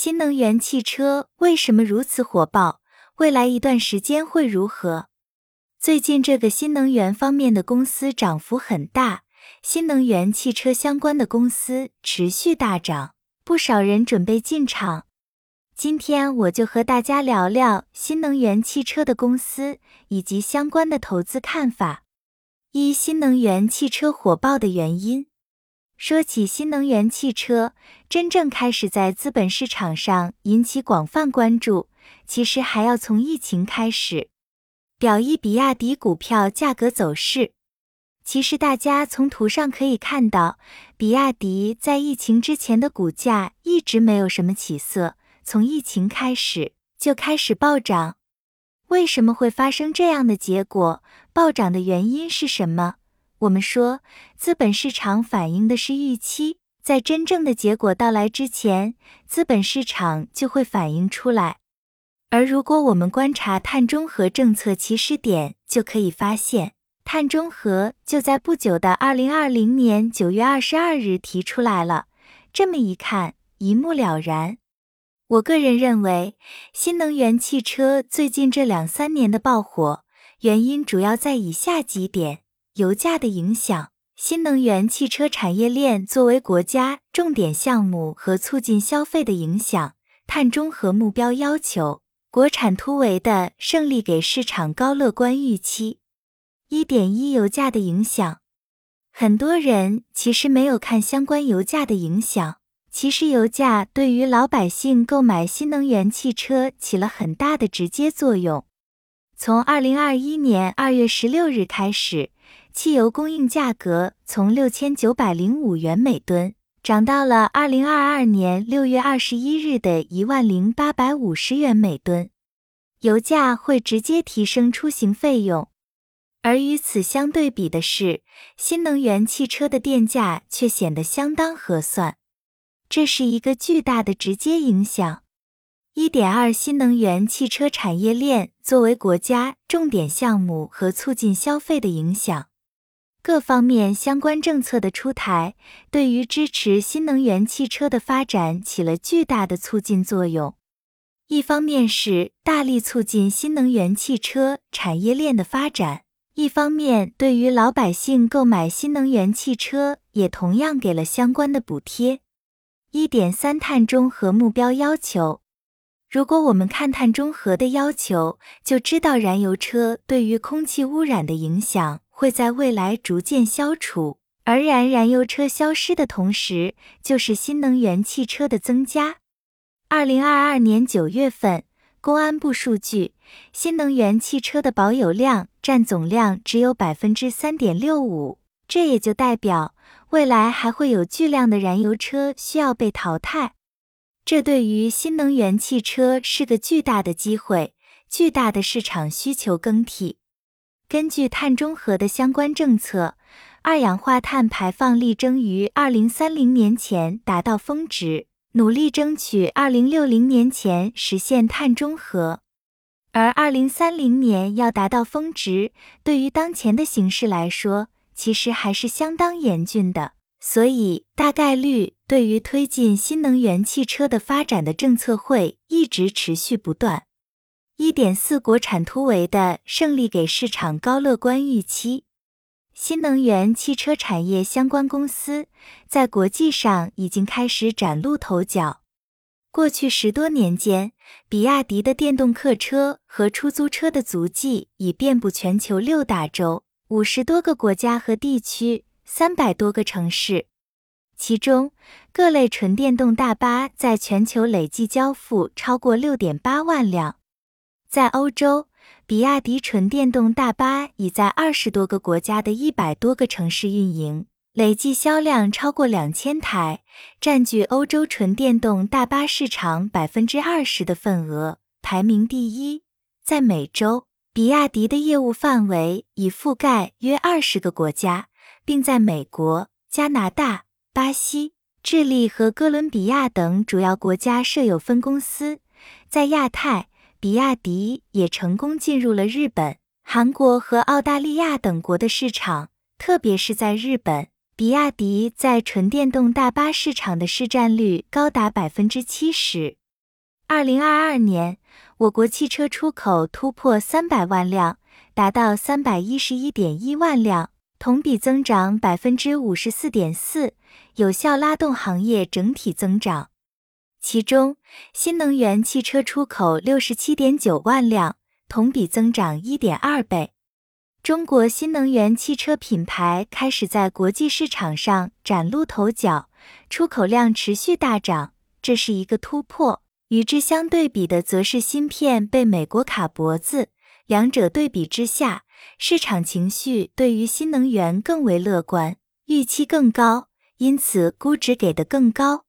新能源汽车为什么如此火爆？未来一段时间会如何？最近这个新能源方面的公司涨幅很大，新能源汽车相关的公司持续大涨，不少人准备进场。今天我就和大家聊聊新能源汽车的公司以及相关的投资看法。一、新能源汽车火爆的原因。说起新能源汽车，真正开始在资本市场上引起广泛关注，其实还要从疫情开始。表一比亚迪股票价格走势。其实大家从图上可以看到，比亚迪在疫情之前的股价一直没有什么起色，从疫情开始就开始暴涨。为什么会发生这样的结果？暴涨的原因是什么？我们说，资本市场反映的是预期，在真正的结果到来之前，资本市场就会反映出来。而如果我们观察碳中和政策起始点，就可以发现，碳中和就在不久的二零二零年九月二十二日提出来了。这么一看，一目了然。我个人认为，新能源汽车最近这两三年的爆火，原因主要在以下几点。油价的影响，新能源汽车产业链作为国家重点项目和促进消费的影响，碳中和目标要求，国产突围的胜利给市场高乐观预期。一点一油价的影响，很多人其实没有看相关油价的影响，其实油价对于老百姓购买新能源汽车起了很大的直接作用。从二零二一年二月十六日开始。汽油供应价格从六千九百零五元每吨涨到了二零二二年六月二十一日的一万零八百五十元每吨。油价会直接提升出行费用，而与此相对比的是，新能源汽车的电价却显得相当合算。这是一个巨大的直接影响。一点二，新能源汽车产业链作为国家重点项目和促进消费的影响。各方面相关政策的出台，对于支持新能源汽车的发展起了巨大的促进作用。一方面是大力促进新能源汽车产业链的发展，一方面对于老百姓购买新能源汽车也同样给了相关的补贴。一点三碳中和目标要求，如果我们看碳中和的要求，就知道燃油车对于空气污染的影响。会在未来逐渐消除，而燃燃油车消失的同时，就是新能源汽车的增加。二零二二年九月份，公安部数据，新能源汽车的保有量占总量只有百分之三点六五，这也就代表未来还会有巨量的燃油车需要被淘汰。这对于新能源汽车是个巨大的机会，巨大的市场需求更替。根据碳中和的相关政策，二氧化碳排放力争于二零三零年前达到峰值，努力争取二零六零年前实现碳中和。而二零三零年要达到峰值，对于当前的形势来说，其实还是相当严峻的。所以，大概率对于推进新能源汽车的发展的政策会一直持续不断。一点四国产突围的胜利给市场高乐观预期，新能源汽车产业相关公司在国际上已经开始崭露头角。过去十多年间，比亚迪的电动客车和出租车的足迹已遍布全球六大洲、五十多个国家和地区、三百多个城市，其中各类纯电动大巴在全球累计交付超过六点八万辆。在欧洲，比亚迪纯电动大巴已在二十多个国家的一百多个城市运营，累计销量超过两千台，占据欧洲纯电动大巴市场百分之二十的份额，排名第一。在美洲，比亚迪的业务范围已覆盖约二十个国家，并在美国、加拿大、巴西、智利和哥伦比亚等主要国家设有分公司。在亚太，比亚迪也成功进入了日本、韩国和澳大利亚等国的市场，特别是在日本，比亚迪在纯电动大巴市场的市占率高达百分之七十。二零二二年，我国汽车出口突破三百万辆，达到三百一十一点一万辆，同比增长百分之五十四点四，有效拉动行业整体增长。其中，新能源汽车出口六十七点九万辆，同比增长一点二倍。中国新能源汽车品牌开始在国际市场上崭露头角，出口量持续大涨，这是一个突破。与之相对比的，则是芯片被美国卡脖子。两者对比之下，市场情绪对于新能源更为乐观，预期更高，因此估值给的更高。